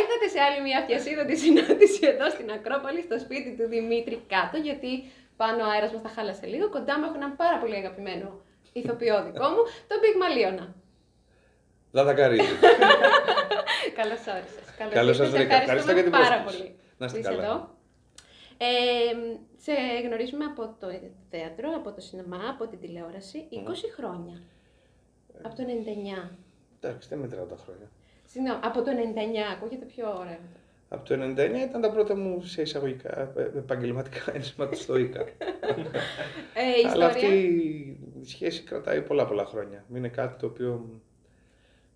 ήρθατε σε άλλη μια αυτιασίδωτη συνάντηση εδώ στην Ακρόπολη, στο σπίτι του Δημήτρη κάτω, γιατί πάνω ο αέρας μας τα χάλασε λίγο. Κοντά μου έχω έναν πάρα πολύ αγαπημένο ηθοποιό δικό μου, τον Big Μαλίωνα. Δαδακαρίδη. Καλώς όρισες. Καλώς σας βρήκα. Ευχαριστώ για την πάρα πρόσκληση. πολύ. Να είστε που είσαι καλά. εδώ. Ε, σε γνωρίζουμε από το θέατρο, από το σινεμά, από την τηλεόραση, 20 χρόνια. Από το 99. Εντάξει, δεν μετράω τα χρόνια. Συγγνώμη, από το 99, ακούγεται πιο ωραίο. Από το 99 ήταν τα πρώτα μου σε εισαγωγικά ε, επαγγελματικά ενσωματιστοϊκά. Ε, η Αλλά ιστορία; αυτή η σχέση κρατάει πολλά πολλά χρόνια. Είναι κάτι το οποίο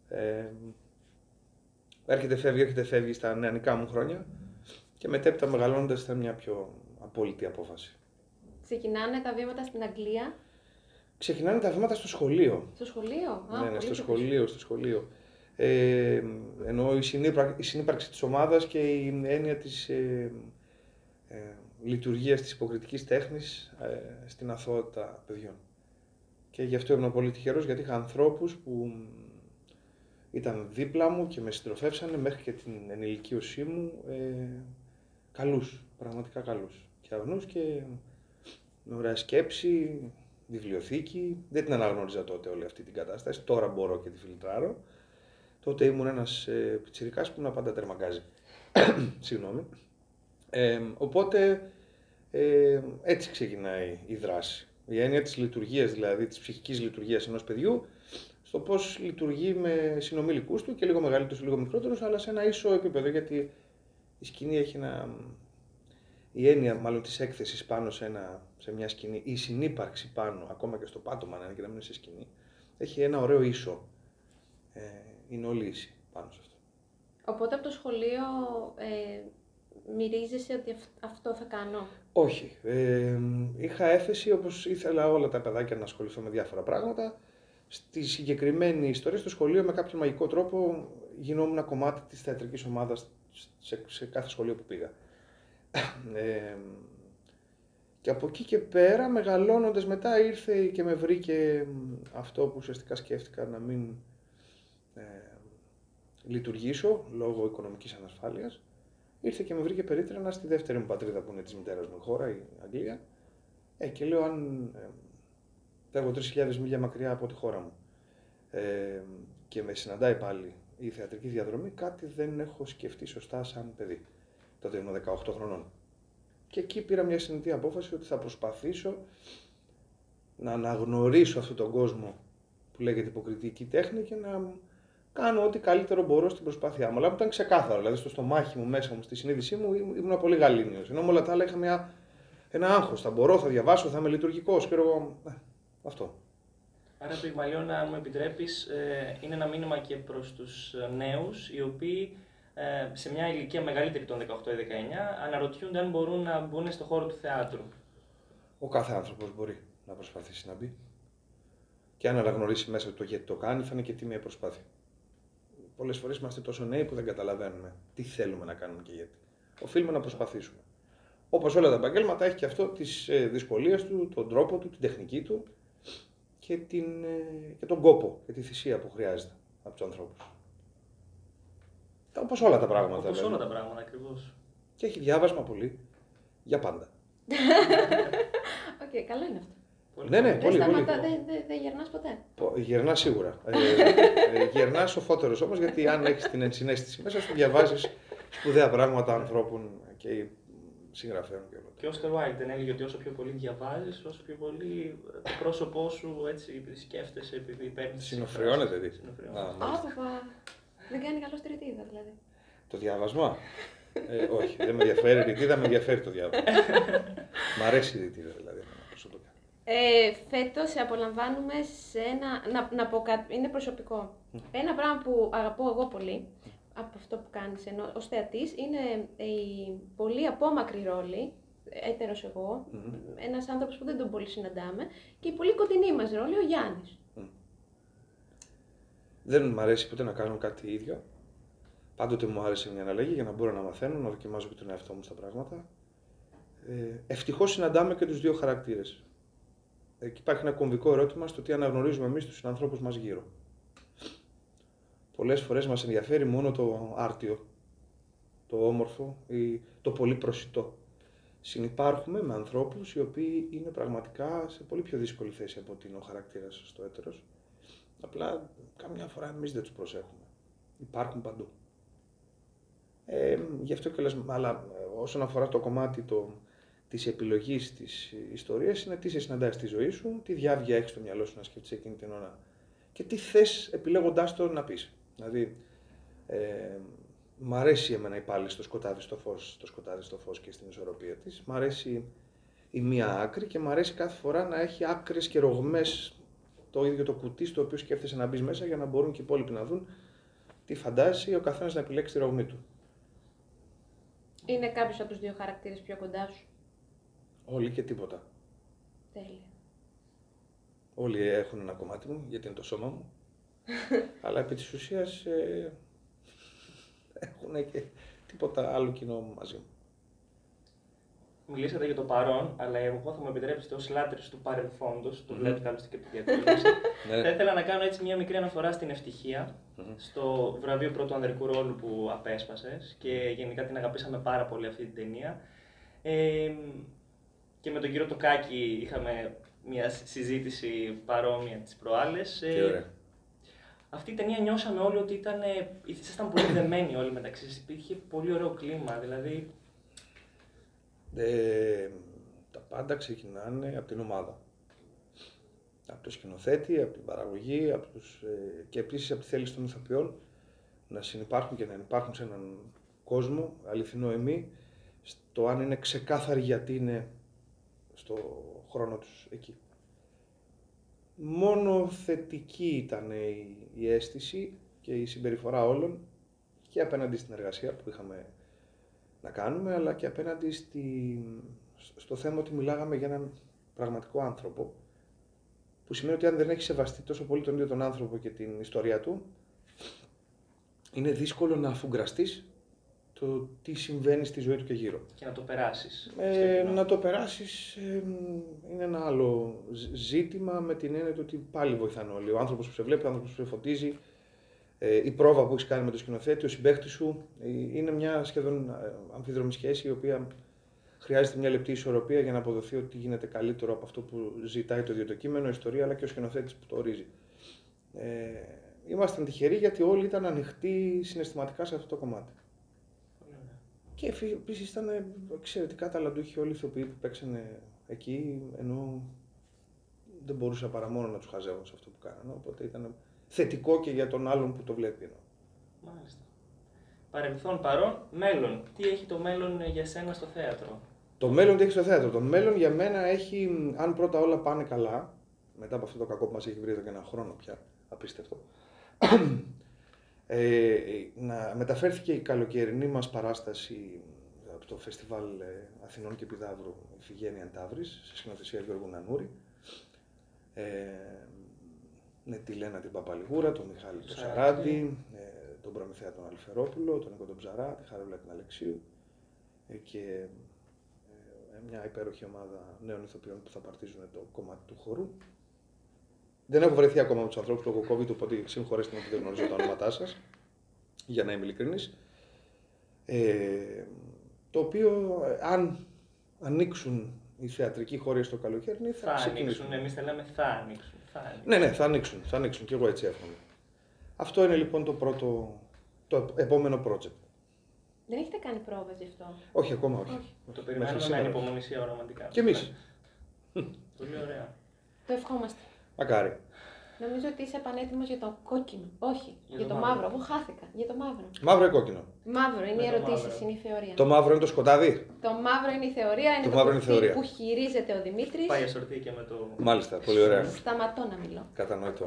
ε, έρχεται φεύγει, έρχεται φεύγει στα νεανικά μου χρόνια και μετέπειτα μεγαλώνοντας ήταν μια πιο απόλυτη απόφαση. Ξεκινάνε τα βήματα στην Αγγλία, Ξεκινάνε τα βήματα στο σχολείο. στο σχολείο; Α, ναι, ναι, πολύ στο πιο σχολείο, στο σχολείο. Ε, ενώ η, συνύπαρξη, η συνύπαρξη της ομάδας και η έννοια της ε, ε, λειτουργίας της υποκριτικής τέχνης ε, στην αθωότητα παιδιών. Και γι' αυτό ήμουν πολύ τυχερός γιατί είχα ανθρώπους που ήταν δίπλα μου και με συντροφεύσανε μέχρι και την ενηλικίωσή μου ε, καλούς, πραγματικά καλούς. Και αγνούς και με ωραία σκέψη, βιβλιοθήκη. Δεν την αναγνώριζα τότε όλη αυτή την κατάσταση. Τώρα μπορώ και τη φιλτράρω. Τότε ήμουν ένας ε, πιτσιρικάς που ήμουν πάντα τερμαγκάζι. Συγγνώμη. Ε, οπότε ε, έτσι ξεκινάει η δράση. Η έννοια της λειτουργίας, δηλαδή της ψυχικής λειτουργίας ενός παιδιού, στο πώς λειτουργεί με συνομιλικούς του και λίγο μεγαλύτερους, λίγο μικρότερους, αλλά σε ένα ίσο επίπεδο, γιατί η σκηνή έχει ένα... Η έννοια μάλλον της έκθεσης πάνω σε, ένα, σε μια σκηνή, η συνύπαρξη πάνω, ακόμα και στο πάτωμα να είναι και να μην είναι σε σκηνή, έχει ένα ωραίο ίσο. Ε, είναι όλη ίση πάνω σε αυτό. Οπότε από το σχολείο ε, μυρίζεσαι ότι αυ- αυτό θα κάνω; Όχι. Ε, είχα έφεση όπως ήθελα όλα τα παιδάκια να ασχοληθώ με διάφορα πράγματα. Στη συγκεκριμένη ιστορία στο σχολείο με κάποιο μαγικό τρόπο γινόμουν κομμάτι της θεατρικής ομάδας σε, σε κάθε σχολείο που πήγα. Ε, και από εκεί και πέρα μεγαλώνοντας μετά ήρθε και με βρήκε μ, αυτό που ουσιαστικά σκέφτηκα να μην ε, λειτουργήσω λόγω οικονομικής ανασφάλειας. Ήρθε και με βρήκε περίτρανα στη δεύτερη μου πατρίδα που είναι της μητέρας μου η χώρα, η Αγγλία. Ε, και λέω αν ε, φεύγω 3.000 μίλια μακριά από τη χώρα μου ε, και με συναντάει πάλι η θεατρική διαδρομή, κάτι δεν έχω σκεφτεί σωστά σαν παιδί. Τότε ήμουν 18 χρονών. Και εκεί πήρα μια συνειδητή απόφαση ότι θα προσπαθήσω να αναγνωρίσω αυτόν τον κόσμο που λέγεται υποκριτική τέχνη και να κάνω ό,τι καλύτερο μπορώ στην προσπάθειά μου. Αλλά μου ήταν ξεκάθαρο, δηλαδή στο στομάχι μου, μέσα μου, στη συνείδησή μου ήμουν ήμουν πολύ γαλήνιος. Ενώ με όλα τα άλλα είχα μια, ένα άγχος. Θα μπορώ, θα διαβάσω, θα είμαι λειτουργικός. Αυτό. Άρα, Πυγμαλιώνα, αν μου επιτρέπεις, ε, είναι ένα μήνυμα και προς τους ε, νέους, οι οποίοι ε, σε μια ηλικία μεγαλύτερη των 18 ή 19 αναρωτιούνται αν μπορούν να μπουν στο χώρο του θεάτρου. Ο κάθε άνθρωπος μπορεί να προσπαθήσει να μπει. Και αν αναγνωρίσει μέσα του το γιατί το κάνει, θα είναι και τίμια προσπάθεια. Πολλές φορές είμαστε τόσο νέοι που δεν καταλαβαίνουμε τι θέλουμε να κάνουμε και γιατί. Οφείλουμε να προσπαθήσουμε. Όπως όλα τα επαγγέλματα, έχει και αυτό τις δυσκολίες του, τον τρόπο του, την τεχνική του και, την, ε, και τον κόπο και τη θυσία που χρειάζεται από τους ανθρώπους. Όπως όλα τα πράγματα. Όπως δηλαδή. όλα τα πράγματα, ακριβώς. Και έχει διάβασμα πολύ. Για πάντα. Οκ, καλό είναι αυτό. Πολύ Ναι, ναι, Δεν πολύ, σταματά, πολύ. δεν δεν- δεν γερνάς ποτέ. Πο- Γερνάς σίγουρα. Ε, ε, γερνάς σοφότερο όμως, γιατί αν έχεις την ενσυναίσθηση μέσα σου, διαβάζεις σπουδαία πράγματα ανθρώπων και συγγραφέων και όλα. Και ο Όσκαρ Βάιλ δεν έλεγε ότι όσο πιο πολύ διαβάζεις, όσο πιο πολύ ε, το πρόσωπό σου έτσι επειδή σκέφτεσαι, επειδή παίρνεις... Συνοφριώνεται τι. Συνοφριώνεται. Α, μάλιστα. Άπαπα. Δεν κάνει καλό στη ρητίδα δηλαδή. Το διάβασμα; Ε, όχι, δεν με ενδιαφέρει η ρητίδα, με ενδιαφέρει το διάβασμα. Μ' αρέσει η ρητίδα δηλαδή. εμένα προσωπικά. Ε, Φέτος σε απολαμβάνουμε σε ένα. Να, να πω κάτι, είναι προσωπικό. Ένα πράγμα που αγαπώ εγώ πολύ από αυτό που κάνεις ενώ, ως θεατής είναι η πολύ απόμακρη ρόλη, έτερος εγώ, Μμμ. ένας άνθρωπος που δεν τον πολύ συναντάμε, και η πολύ κοντινή μας ρόλη, ο Γιάννης. Δεν μου αρέσει ποτέ να κάνω κάτι ίδιο. Πάντοτε μου άρεσε μια αναλλαγή για να μπορώ να μαθαίνω, να δοκιμάζω και τον εαυτό μου στα πράγματα. Ε, Ευτυχώς συναντάμε και τους δύο χαρακτήρες. Εκεί υπάρχει ένα κομβικό ερώτημα στο τι αναγνωρίζουμε εμείς τους συνανθρώπους μας γύρω. Πολλές φορές μας ενδιαφέρει μόνο το άρτιο, το όμορφο ή το πολύ προσιτό. Συνυπάρχουμε με ανθρώπους οι οποίοι είναι πραγματικά σε πολύ πιο δύσκολη θέση από ότι είναι ο χαρακτήρας στο έτερος. Απλά καμιά φορά εμείς δεν τους προσέχουμε. Υπάρχουν παντού. Ε, γι' αυτό και λες, αλλά ε, όσον αφορά το κομμάτι το, της επιλογής της ιστορίας είναι τι σε συναντάει στη ζωή σου, τι διάβγεια έχεις στο μυαλό σου να σκεφτείς εκείνη την ώρα και τι θες επιλέγοντάς το να πεις. Δηλαδή, ε, μ' αρέσει εμένα η πάλι στο σκοτάδι στο φως, στο σκοτάδι στο φως και στην ισορροπία της. Μ' αρέσει η μία άκρη και μ' αρέσει κάθε φορά να έχει άκρες και ρογμές το ίδιο το κουτί στο οποίο σκέφτεσαι να μπεις μέσα για να μπορούν και οι υπόλοιποι να δουν τι φαντάζει ο καθένας να επιλέξει τη ρογμή του. Είναι κάποιος από τους δύο χαρακτήρες πιο κοντά σου; Όλοι και τίποτα. Τέλεια. Όλοι έχουν ένα κομμάτι μου, γιατί είναι το σώμα μου. Αλλά επί της ουσίας ε, έχουν και τίποτα άλλο κοινό μαζί μου. Μιλήσατε για το παρόν, αλλά εγώ θα μου επιτρέψετε ως λάτρης του παρελθόντος, το Μμμ. βλέπετε άλλωστε και από τη διακοπή. Ναι. Θα ήθελα να κάνω έτσι μια μικρή αναφορά στην ευτυχία, Μμμ. στο βραβείο πρώτου ανδρικού ρόλου που απέσπασες και γενικά την αγαπήσαμε πάρα πολύ αυτή την ταινία. Ε, και με τον κύριο Τοκάκη είχαμε μια συζήτηση παρόμοια τις προάλλες. Τι ωραία. Αυτή η ταινία νιώσαμε όλοι ότι ήταν, ε, ήσασταν πολύ δεμένοι όλοι μεταξύ σας. Υπήρχε πολύ ωραίο κλίμα, δηλαδή Ε, τα πάντα ξεκινάνε από την ομάδα. Από το σκηνοθέτη, από την παραγωγή, από τους, ε, και επίσης από τη θέληση των ηθοποιών να συνεπάρχουν και να υπάρχουν σε έναν κόσμο, αληθινό εμεί, στο αν είναι ξεκάθαροι γιατί είναι στο χρόνο τους εκεί. Μόνο θετική ήταν η, η αίσθηση και η συμπεριφορά όλων και απέναντι στην εργασία που είχαμε να κάνουμε, αλλά και απέναντι στη, στο θέμα ότι μιλάγαμε για έναν πραγματικό άνθρωπο, που σημαίνει ότι αν δεν έχει σεβαστεί τόσο πολύ τον ίδιο τον άνθρωπο και την ιστορία του, είναι δύσκολο να αφουγκραστείς το τι συμβαίνει στη ζωή του και γύρω. και να το περάσεις. στο Ε, κοινό. να το περάσεις ε, είναι ένα άλλο ζ- ζήτημα με την έννοια του ότι πάλι βοηθάνε όλοι. Ο άνθρωπος που σε βλέπει, ο άνθρωπος που σε φωτίζει, ε, η πρόβα που έχεις κάνει με το σκηνοθέτη, ο συμπαίχτη σου, ε, είναι μια σχεδόν ε, αμφιδρομή σχέση η οποία χρειάζεται μια λεπτή ισορροπία για να αποδοθεί ότι γίνεται καλύτερο από αυτό που ζητάει το ίδιο το κείμενο, η ιστορία, αλλά και ο σκηνοθέτης που το ορίζει. Ε, ήμασταν τυχεροί γιατί όλοι ήταν ανοιχτοί συναισθηματικά σε αυτό το κομμάτι. Πολύ ωραία. Και επίσης ήταν εξαιρετικά ταλαντούχοι όλοι οι ηθοποιοί που παίξανε εκεί, ενώ δεν μπορούσα παρά μόνο να τους χαζεύω σε αυτό που κάνανε. Οπότε ήταν θετικό και για τον άλλον που το βλέπει. Ενώ. Μάλιστα. Παρελθόν, παρόν, μέλλον. Τι έχει το μέλλον ε, για σένα στο θέατρο; Το μέλλον τι έχει στο θέατρο; Το μέλλον για μένα έχει, αν πρώτα όλα πάνε καλά, μετά από αυτό το κακό που μας έχει βρει εδώ και ένα χρόνο πια, απίστευτο. Ε, να μεταφέρθηκε η καλοκαιρινή μας παράσταση από το Φεστιβάλ ε, Αθηνών και Πιδαύρου Ιφηγένεια Ταύρης, σε σκηνοθεσία Γιώργου Νανούρη. Ε, με τη Λένα την Παπαλιγούρα, τον Μιχάλη τον Σαράντη. Σαράντη, ε, τον Προμηθέα τον Αλφερόπουλο, τον Νίκο τον Ψαρά, τη Χαρούλα την Αλεξίου ε, και ε, μια υπέροχη ομάδα νέων ηθοποιών που θα παρτίζουν το κομμάτι του χορού. Δεν έχω βρεθεί ακόμα με τους ανθρώπους λόγω COVID, οπότε συγχωρέστε με που δεν γνωρίζω τα ονόματά σας, για να είμαι ειλικρινής. Ε, το οποίο, ε, αν ανοίξουν οι θεατρικοί χώροι στο καλοκαίρι, θα, Θα ξεκινήσουν. ανοίξουν, εμείς θα λέμε θα ανοίξουν. Θα ανοίξουν. Ναι, ναι, θα ανοίξουν. Θα ανοίξουν και εγώ έτσι εύχομαι. Αυτό είναι λοιπόν το πρώτο, το επόμενο project. Δεν έχετε κάνει πρόβες γι' αυτό; Όχι, ακόμα όχι. Όχι. Το περιμένουμε με σήμερα. ανυπομονησία οραματικά. Κι εμείς. Πολύ ωραία. Το ευχόμαστε. Μακάρι. Νομίζω ότι είσαι πανέτοιμος για το κόκκινο. Όχι, Για για, το το, μαύρο. μαύρο. Εγώ χάθηκα. Για το μαύρο. Μαύρο ή κόκκινο; Μαύρο είναι Με οι το ερωτήσεις, μαύρο. είναι η θεωρία. Το μαύρο είναι το σκοτάδι; Το μαύρο είναι η θεωρία, είναι Το το, μαύρο είναι η κουτί θεωρία. που χειρίζεται ο Δημήτρης. Πάει ασορτή και με το. Μάλιστα, πολύ ωραία. Σταματώ να μιλώ. Κατανοητό.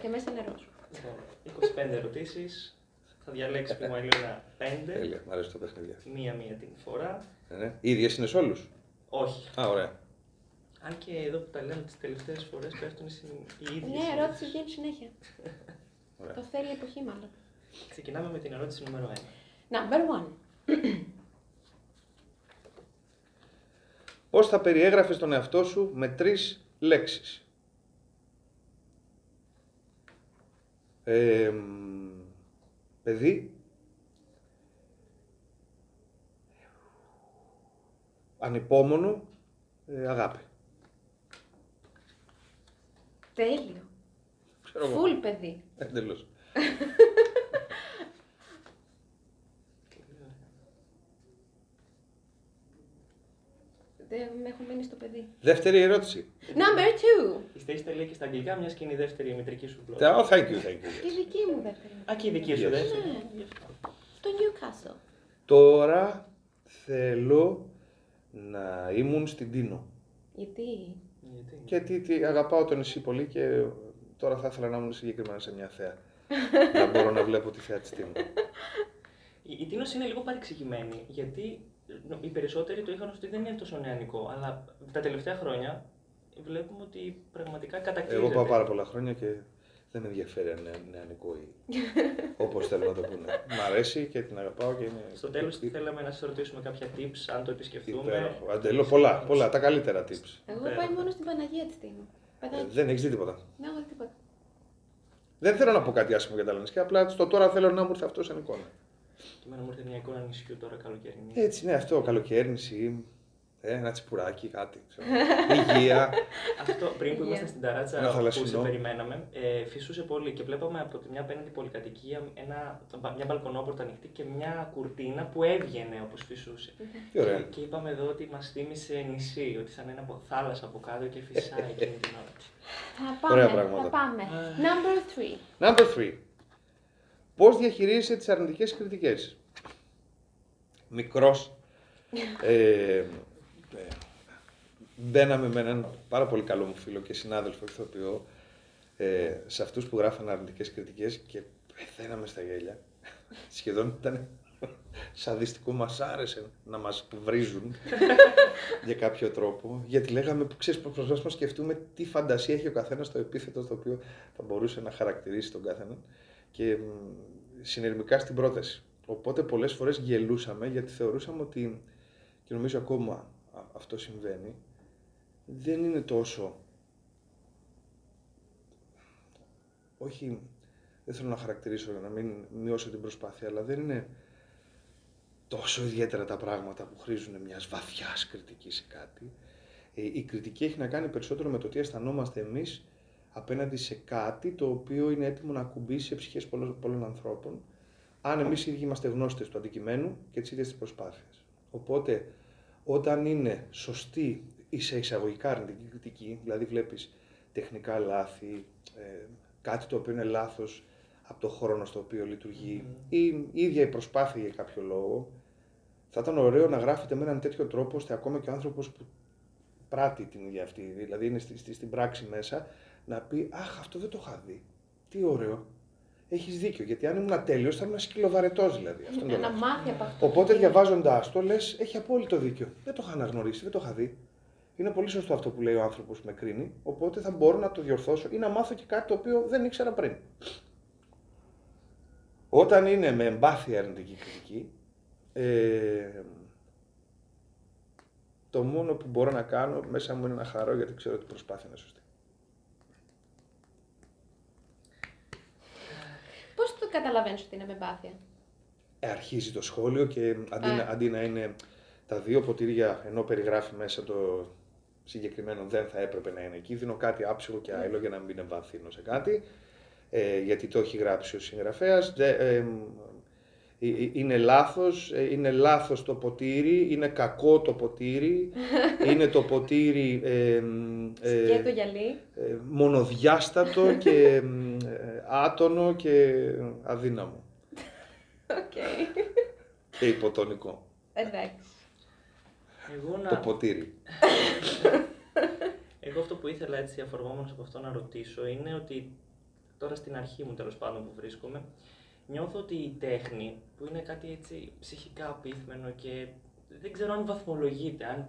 Και μέσα νερό σου. Λοιπόν, 25 ερωτήσεις. Θα διαλέξει η Μαλίνα 5. Τέλεια, μου αρέσει το παιχνίδι. Μία-μία την φορά. Ναι, ναι. Οι ίδιες είναι σε όλους; Όχι. Α, ωραία. Αν και εδώ που τα λέμε τις τελευταίες φορές πέφτουν οι οι ίδιες. Μια ερώτηση βγαίνει συνέχεια. ωραία. τέλεια εποχή μάλλον. Ξεκινάμε με την ερώτηση νούμερο 1. Number one. Πώς θα περιέγραφες τον εαυτό σου με τρεις λέξεις; Ε, μ, παιδί. Ανυπόμονο. ε, αγάπη. Τέλειο. Ξέρω εγώ. Φουλ παιδί. Εντελώς. Δεν με έχω μείνει στο παιδί. Δεύτερη ερώτηση. Number two. Η Στέση τα λέει και στα αγγλικά, μιας και είναι η δεύτερη μητρική σου Oh, γλώσσα. thank you, thank you. Τη δική μου δεύτερη. Α, και η δική σου Yes. δεύτερη. Το Newcastle. Τώρα θέλω να ήμουν στην Τίνο. Γιατί; Γιατί; Γιατί τι, αγαπάω το νησί πολύ και τώρα θα ήθελα να ήμουν συγκεκριμένα σε μια θέα. να μπορώ να βλέπω τη θέα της Τίνο. Η, η Τίνος είναι λίγο παρεξηγημένη, γιατί νο- οι περισσότεροι το είχαν ως ότι δεν είναι τόσο νεανικό, αλλά τα τελευταία χρόνια βλέπουμε ότι πραγματικά κατακτήρεται. Εγώ πάω πάρα πολλά χρόνια και δεν με ενδιαφέρει αν είναι νεανικό ή όπως θέλω να το πούνε. Μ' αρέσει και την αγαπάω και είναι... Στο τέλος θέλαμε να σας ρωτήσουμε κάποια tips, αν το επισκεφτούμε. Υπέροχο. Αντελώ, πολλά, πολλά, τα καλύτερα tips. Εγώ Πέρα. πάει μόνο στην Παναγία τη Τίνο. Ε, Παιδάκι. δεν έχεις δει τίποτα. Ναι, όχι τίποτα. Δεν θέλω να πω κάτι άσχημο για τα λανίσκια, απλά στο τώρα θέλω να μου έρθει αυτός σαν εικόνα. Και εμένα μου ήρθε μια εικόνα νησιού τώρα καλοκαιρινή. Έτσι, ναι, αυτό, καλοκαίρι, νησί, ε, ένα τσιπουράκι, κάτι. Ξέρω. Υγεία. Αυτό πριν που Υγεία. ήμασταν στην ταράτσα Ένα που θαλασσινό. σε περιμέναμε, ε, φυσούσε πολύ και βλέπαμε από τη μια απέναντι πολυκατοικία ένα, μια μπαλκονόπορτα ανοιχτή και μια κουρτίνα που έβγαινε όπως φυσούσε. Τι ωραία. Και, και είπαμε εδώ ότι μας θύμισε νησί, ότι σαν ένα από θάλασσα από κάτω και φυσάει εκείνη την ώρα. Θα πάμε. Ωραία πράγματα. Θα πάμε. Number three. Number 3. Πώς διαχειρίζεσαι τις αρνητικές κριτικές; Μικρός. ε, ε, μπαίναμε με έναν πάρα πολύ καλό μου φίλο και συνάδελφο ηθοποιό ε, σε αυτούς που γράφαν αρνητικές κριτικές και πεθαίναμε στα γέλια. Σχεδόν ήταν σαδιστικό, μας άρεσε να μας βρίζουν για κάποιο τρόπο, γιατί λέγαμε, ξέρεις, προσπαθούμε να σκεφτούμε τι φαντασία έχει ο καθένας στο επίθετο το οποίο θα μπορούσε να χαρακτηρίσει τον καθένα και μ, συνειρμικά στην πρόταση. Οπότε πολλές φορές γελούσαμε γιατί θεωρούσαμε ότι, και νομίζω ακόμα α- αυτό συμβαίνει, δεν είναι τόσο, όχι, δεν θέλω να χαρακτηρίσω για να μην μειώσω την προσπάθεια, αλλά δεν είναι τόσο ιδιαίτερα τα πράγματα που χρήζουν μιας βαθιάς κριτικής σε κάτι. Ε, η κριτική έχει να κάνει περισσότερο με το τι αισθανόμαστε εμείς απέναντι σε κάτι το οποίο είναι έτοιμο να ακουμπήσει σε ψυχές πολλών, πολλών ανθρώπων, αν εμείς οι ίδιοι είμαστε γνώστες του αντικειμένου και της ίδιας της προσπάθειας. Οπότε, όταν είναι σωστή ή σε εισαγωγικά αρνητική κριτική, δηλαδή βλέπεις τεχνικά λάθη, ε, κάτι το οποίο είναι λάθος από το χρόνο στο οποίο λειτουργεί ή η ίδια η προσπάθεια για κάποιο λόγο, θα ήταν ωραίο να γράφεται με έναν τέτοιο τρόπο ώστε ακόμα και ο άνθρωπος που πράττει την ίδια αυτή, δηλαδή είναι στη, στη- στην πράξη μέσα, να πει «Αχ, αυτό δεν το είχα δει. Τι ωραίο. Έχεις δίκιο, γιατί αν ήμουν τέλειος θα ήμουν σκυλοβαρετός δηλαδή. Αυτό είναι το Να λάθος. μάθει από αυτό. Οπότε διαβάζοντάς το λες, έχει απόλυτο δίκιο. Δεν το είχα αναγνωρίσει, δεν το είχα δει. Είναι πολύ σωστό αυτό που λέει ο άνθρωπος που με κρίνει. Οπότε θα μπορώ να το διορθώσω ή να μάθω και κάτι το οποίο δεν ήξερα πριν. Όταν είναι με εμπάθεια αρνητική κριτική, ε, το μόνο που μπορώ να κάνω μέσα μου είναι να χαρώ γιατί ξέρω ότι η προσπάθεια είναι σωστή. Πώ το καταλαβαίνεις ότι είναι με εμπάθεια. Ε, αρχίζει το σχόλιο και αντί, να, Α. αντί να είναι τα δύο ποτήρια, ενώ περιγράφει μέσα το συγκεκριμένο δεν θα έπρεπε να είναι εκεί, δίνω κάτι άψογο και άειλο για να μην εμβαθύνω σε κάτι, ε, γιατί το έχει γράψει ο συγγραφέας. Δε- ε, ε, ε, είναι λάθος, ε, είναι λάθος το ποτήρι, είναι κακό το ποτήρι, είναι το ποτήρι ε, μ, ε, Σκέτο γυαλί. ε, μονοδιάστατο και μ, ε, άτονο και αδύναμο Οκ. και υποτονικό. Εντάξει. Εγώ, να... Το ποτήρι. Εγώ αυτό που ήθελα έτσι αφορμόμενος από αυτό να ρωτήσω είναι ότι τώρα στην αρχή μου τέλος πάντων που βρίσκομαι νιώθω ότι η τέχνη που είναι κάτι έτσι ψυχικά απίθμενο και δεν ξέρω αν βαθμολογείται, αν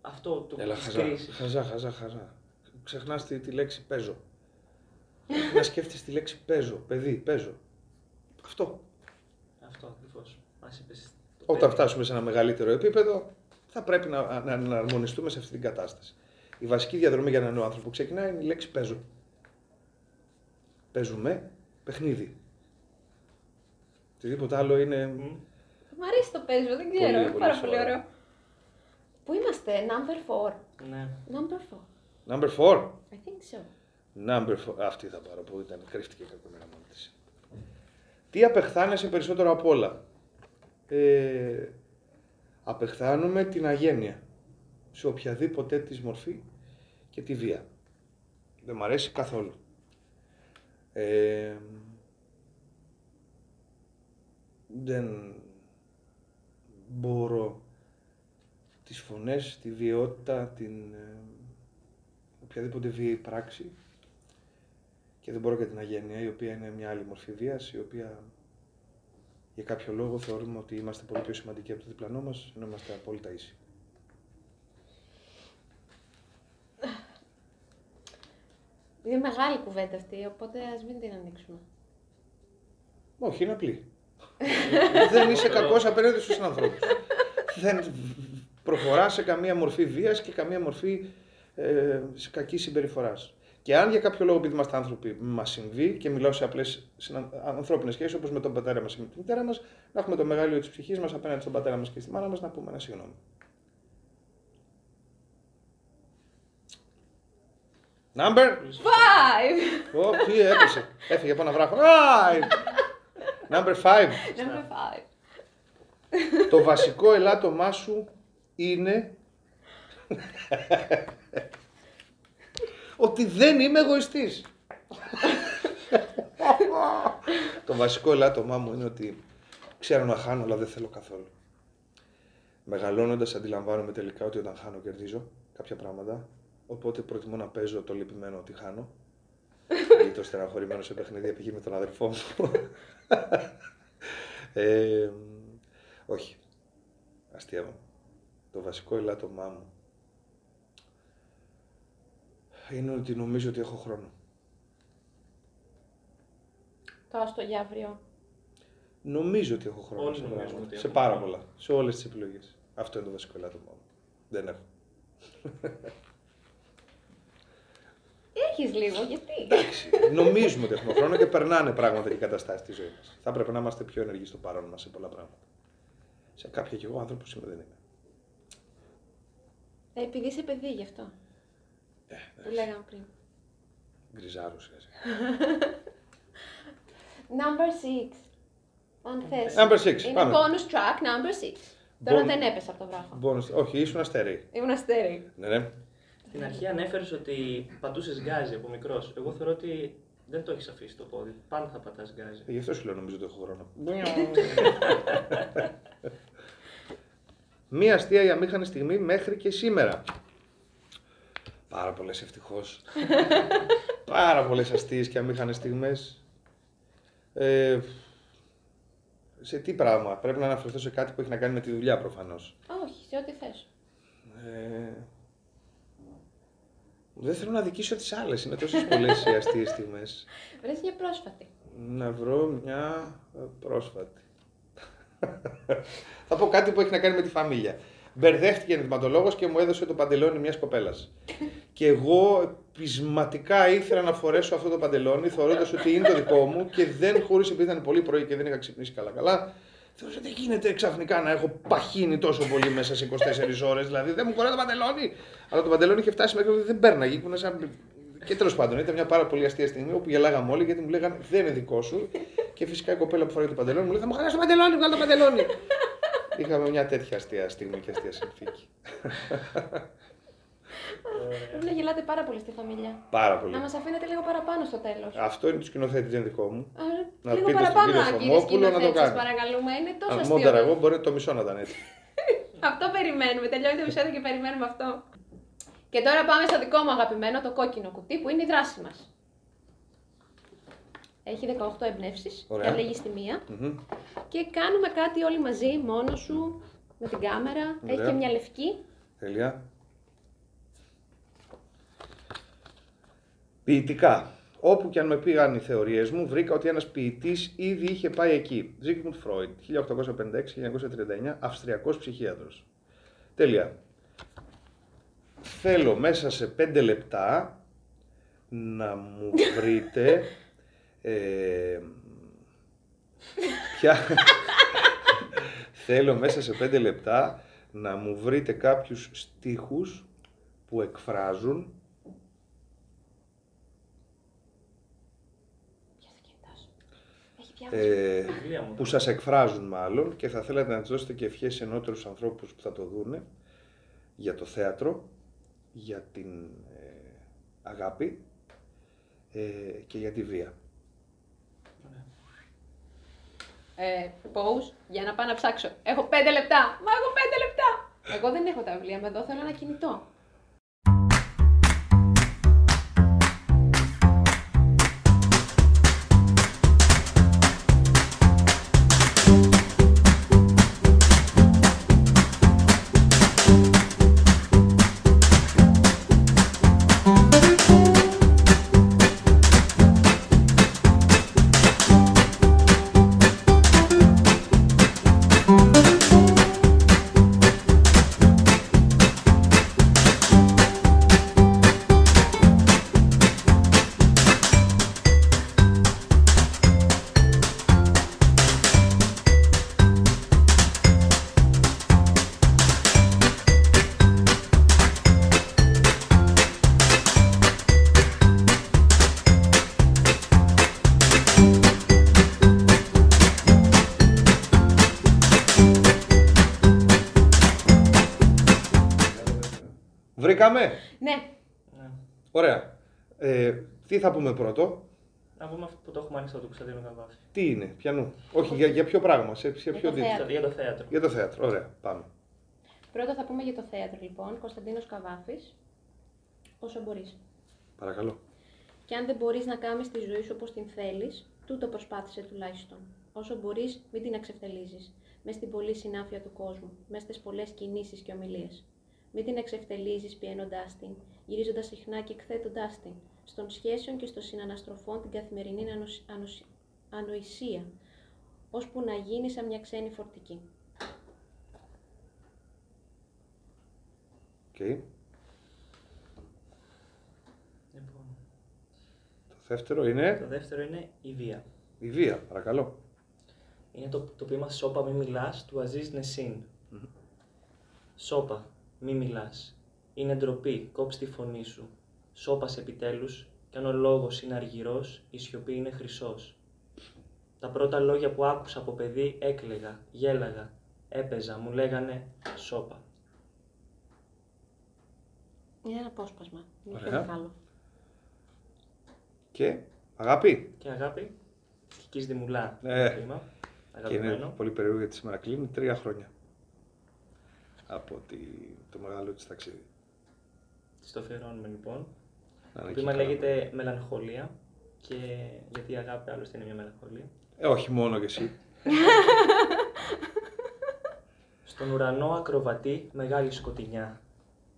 αυτό το Έλα, της χαζά, κρίσης. χαζά, χαζά, χαζά. Ξεχνάς τη, τη λέξη παίζω. Πρέπει να σκέφτεσαι τη λέξη παίζω, παιδί, παίζω. Αυτό. Αυτό ακριβώς. Μα είπες. Όταν φτάσουμε σε ένα μεγαλύτερο επίπεδο, θα πρέπει να, να, να αρμονιστούμε σε αυτή την κατάσταση. Η βασική διαδρομή για έναν νέο άνθρωπο που ξεκινάει είναι η λέξη παίζω. Παίζουμε παιχνίδι. Οτιδήποτε άλλο είναι. Μ' αρέσει το παίζω, δεν ξέρω. Πολύ, είναι πολύ πάρα σοβαρό. πολύ ωραίο. Πού είμαστε, number 4. Ναι. Number 4. Number 4. I think so. Number 4. Αυτή θα πάρω που ήταν. Κρύφτηκε κακομέρα μόνη της. Τι απεχθάνεσαι περισσότερο απ' όλα; Ε, απεχθάνομαι την αγένεια. Σε οποιαδήποτε της μορφή και τη βία. Δεν μ' αρέσει καθόλου. Ε, δεν μπορώ τις φωνές, τη βιαιότητα, την ε, οποιαδήποτε βίαιη πράξη και δεν μπορώ και την αγένεια, η οποία είναι μια άλλη μορφή βίας, η οποία για κάποιο λόγο θεωρούμε ότι είμαστε πολύ πιο σημαντικοί από το διπλανό μας, ενώ είμαστε απόλυτα ίσοι. Είναι μεγάλη κουβέντα αυτή, οπότε ας μην την ανοίξουμε. Όχι, είναι απλή. δεν είσαι κακός απέναντι στους ανθρώπους. δεν προχωράς σε καμία μορφή βίας και καμία μορφή ε, σε κακή συμπεριφοράς. Και αν για κάποιο λόγο, επειδή είμαστε άνθρωποι, μας συμβεί και μιλάω σε απλές ανθρώπινες σχέσεις, όπως με τον πατέρα μας ή με τη μητέρα μας, να έχουμε το μεγάλειο της ψυχής μας απέναντι στον πατέρα μας και στη μάνα μας να πούμε ένα συγγνώμη. Number. Five! Ω, τι έπεσε. Έφυγε από ένα βράχο. Five. Number five. Number five. Το βασικό ελάττωμά σου είναι ότι δεν είμαι εγωιστής. το βασικό ελάττωμά μου είναι ότι ξέρω να χάνω αλλά δεν θέλω καθόλου. Μεγαλώνοντας αντιλαμβάνομαι τελικά ότι όταν χάνω κερδίζω κάποια πράγματα. Οπότε προτιμώ να παίζω το λυπημένο ότι χάνω. ή το στεναχωρημένο σε παιχνίδια πηγή με τον αδερφό μου. ε, όχι. Αστείευα. Το βασικό ελάττωμά μου είναι ότι νομίζω ότι έχω χρόνο. Το άστο για αύριο. Νομίζω ότι έχω χρόνο Όλοι σε, νομίζουμε πράγματα. ότι σε έχουμε πάρα χρόνο. πολλά. Σε όλες τις επιλογές. Αυτό είναι το βασικό ελάττωμά μου. Δεν έχω. Έχεις λίγο, γιατί; Εντάξει. Νομίζουμε ότι έχουμε χρόνο και περνάνε πράγματα και καταστάσεις στη ζωής μας. Θα έπρεπε να είμαστε πιο ενεργοί στο παρόν μας σε πολλά πράγματα. Σε κάποια κι εγώ άνθρωπος είμαι, δεν είμαι. Ε, επειδή είσαι παιδί γι' αυτό. Ε, Που λέγαμε πριν. Γκριζάρου σιγά Number 6. Αν θες. Number six, Είναι πάμε. bonus track number 6. Τώρα Bon- δεν έπεσα από το βράχο. Bonus- Όχι, ήσουν αστέρι. Ήμουν αστέρι. Ναι, ναι. Στην αρχή ανέφερες ότι πατούσες γκάζι από μικρός. Εγώ θεωρώ ότι δεν το έχεις αφήσει το πόδι. Πάντα θα πατάς γκάζι. Ε, Γι' αυτό σου λέω νομίζω ότι έχω χρόνο. Μία αστεία η αμήχανη στιγμή μέχρι και σήμερα. Πάρα πολλές ευτυχώς. Πάρα πολλές αστείες και αμήχανες στιγμές. Ε, σε τι πράγμα, πρέπει να αναφερθώ σε κάτι που έχει να κάνει με τη δουλειά προφανώς. Όχι, σε ό,τι θες. Ε, δεν θέλω να δικήσω τις άλλες. Είναι τόσες πολλές οι αστείες στιγμές. Βρες μια πρόσφατη. Να βρω μια ε, πρόσφατη. Θα πω κάτι που έχει να κάνει με τη φαμίλια. Μπερδεύτηκε ενδυματολόγος και μου έδωσε το παντελόνι μιας κοπέλας. Και εγώ πεισματικά ήθελα να φορέσω αυτό το παντελόνι, θεωρώντας ότι είναι το δικό μου και δεν χωρίς επειδή ήταν πολύ πρωί και δεν είχα ξυπνήσει καλά-καλά. Θεωρούσα ότι γίνεται ξαφνικά να έχω παχύνει τόσο πολύ μέσα σε 24 ώρες, δηλαδή δεν μου χωράει το παντελόνι. Αλλά το παντελόνι είχε φτάσει μέχρι ότι δεν πέρναγε, ήμουν σαν και τέλος πάντων, ήταν μια πάρα πολύ αστεία στιγμή όπου γελάγαμε όλοι γιατί μου λέγανε Δεν είναι δικό σου. και φυσικά η κοπέλα που φοράει το παντελόνι μου λέει Θα μου χαλάσει το παντελόνι, βγάλω το παντελόνι. Είχαμε μια τέτοια αστεία στιγμή και αστεία συνθήκη. Πρέπει να γελάτε πάρα πολύ στη φαμίλια. Πάρα πολύ. Να μας αφήνετε λίγο παραπάνω στο τέλος. Αυτό είναι τους σκηνοθέτη, δεν είναι δικό μου. Α, Να λίγο πείτε στον παραπάνω, κύριο κύριε Θωμόπουλο να το σκηνοθέτη, σας κάνει. παρακαλούμε. Είναι τόσο Αν αστείο. μόνταρα εγώ μπορεί το μισό να ήταν έτσι. Αυτό περιμένουμε. Τελειώνει το επεισόδιο και περιμένουμε αυτό. Και τώρα πάμε στο δικό μου αγαπημένο, το κόκκινο κουτί, που είναι η δράση μας. Έχει 18 εμπνεύσεις, Ωραία. διαλέγει τη μία. Μμμ. Και κάνουμε κάτι όλοι μαζί, μόνος σου, με την κάμερα. Έχει Ωραία. και μια λευκή. Τέλεια. Ποιητικά. Όπου και αν με πήγαν οι θεωρίες μου, βρήκα ότι ένας ποιητής ήδη είχε πάει εκεί. Ζίγμουντ Φρόιντ, 1856-1939, Αυστριακός ψυχίατρος. Τέλεια. Θέλω μέσα σε πέντε λεπτά να μου βρείτε ε, ποια... Θέλω μέσα σε πέντε λεπτά να μου βρείτε κάποιους στίχους που εκφράζουν Πιάσε το κινητό σου. Έχει πιάσει. ε, Βιβλία μου. που σας εκφράζουν μάλλον και θα θέλατε να τις δώσετε και ευχές σε νεότερους ανθρώπους που θα το δούνε για το θέατρο, για την ε, αγάπη ε, και για τη βία. Ε, pause για να πάω να ψάξω. Έχω πέντε λεπτά. Μα έχω πέντε λεπτά. Εγώ δεν έχω τα βιβλία μου εδώ, θέλω ένα κινητό. Βρήκαμε! Ναι, Ναι. Ωραία. Ε, τι θα πούμε πρώτο, Να πούμε αυτό που το έχουμε ανοιχτό του Κωνσταντίνου Καβάφη. τι είναι, πιανού; Όχι, για, για ποιο πράγμα, σε, σε Για ποιο το τίτλο. θέατρο. Για το θέατρο. Για το θέατρο, ωραία, πάμε. πρώτα θα πούμε για το θέατρο λοιπόν. Κωνσταντίνος Καβάφης. Όσο μπορείς. Παρακαλώ. Και αν δεν μπορείς να κάνεις τη ζωή σου όπως την θέλεις, τούτο προσπάθησε τουλάχιστον. Όσο μπορείς, μην την εξευτελίζεις. Μες στην πολλή συνάφεια του κόσμου, μες στις πολλές κινήσεις και ομιλίες. Μην την εξευτελίζεις πηαίνοντάς την, γυρίζοντας συχνά και εκθέτοντάς την, στων σχέσεων και των συναναστροφών την καθημερινή ανοσ... ανοσ- ανοησία, ώσπου να γίνει σαν μια ξένη φορτική. Οκ. Λοιπόν, Το δεύτερο είναι; Το δεύτερο είναι η βία. η βία, παρακαλώ. Είναι το, το ποίημα Σώπα μη μιλάς του Αζίζ Νεσίν. Σώπα, μη μιλάς. Είναι ντροπή, κόψ τη φωνή σου. Σώπας επιτέλους, κι αν ο λόγος είναι αργυρός, η σιωπή είναι χρυσός. Τα πρώτα λόγια που άκουσα από παιδί έκλαιγα, γέλαγα, έπαιζα, μου λέγανε σώπα. Είναι ένα απόσπασμα. Είναι πιο Ωραία. μεγάλο. Και αγάπη. Και αγάπη, Κικής Δημουλά, Ε, το ποίημα, Και είναι αγαπημένο. πολύ περίεργο γιατί σήμερα κλείνει τρία χρόνια από τη, το μεγάλο της ταξίδι. Της το αφιερώνουμε λοιπόν. Να Το είναι ποίημα εκεί καλά. λέγεται Μελαγχολία και γιατί η αγάπη άλλωστε είναι μια μελαγχολία. Ε, όχι μόνο και εσύ. Στον ουρανό ακροβατεί μεγάλη σκοτεινιά.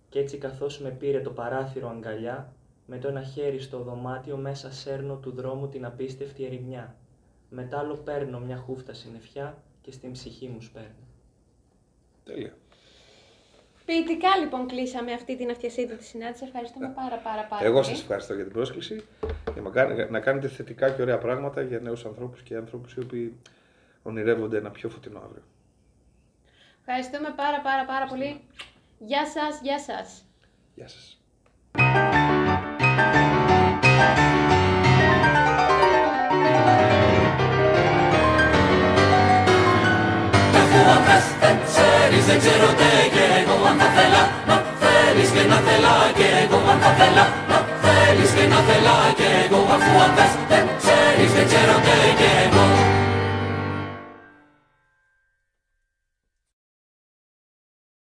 Κι έτσι καθώς με πήρε το παράθυρο αγκαλιά, με το ένα χέρι στο δωμάτιο μέσα σέρνω του δρόμου την απίστευτη ερημιά. Μετά άλλο παίρνω μια χούφτα συννεφιά και στην ψυχή μου σπέρνω. Τέλεια. Ποιητικά λοιπόν κλείσαμε αυτή την αυτιασίδητη συνάντηση. Ευχαριστούμε πάρα πάρα πάρα Εγώ πολύ. σας ευχαριστώ για την πρόσκληση και να κάνετε- να κάνετε θετικά και ωραία πράγματα για νέους ανθρώπους και ανθρώπους οι οποίοι ονειρεύονται ένα πιο φωτεινό αύριο. Ευχαριστούμε πάρα πάρα πάρα πολύ. Γεια σας, γεια σας. Γεια σας. Αφού αν θες δεν ξέρεις δεν ξέρω τι και εγώ αν θα θέλα. Να θέλεις και να θέλα και εγώ αν θα θέλα. Να θέλεις και να θέλα και εγώ αφού αν θες δεν ξέρεις δεν ξέρω τι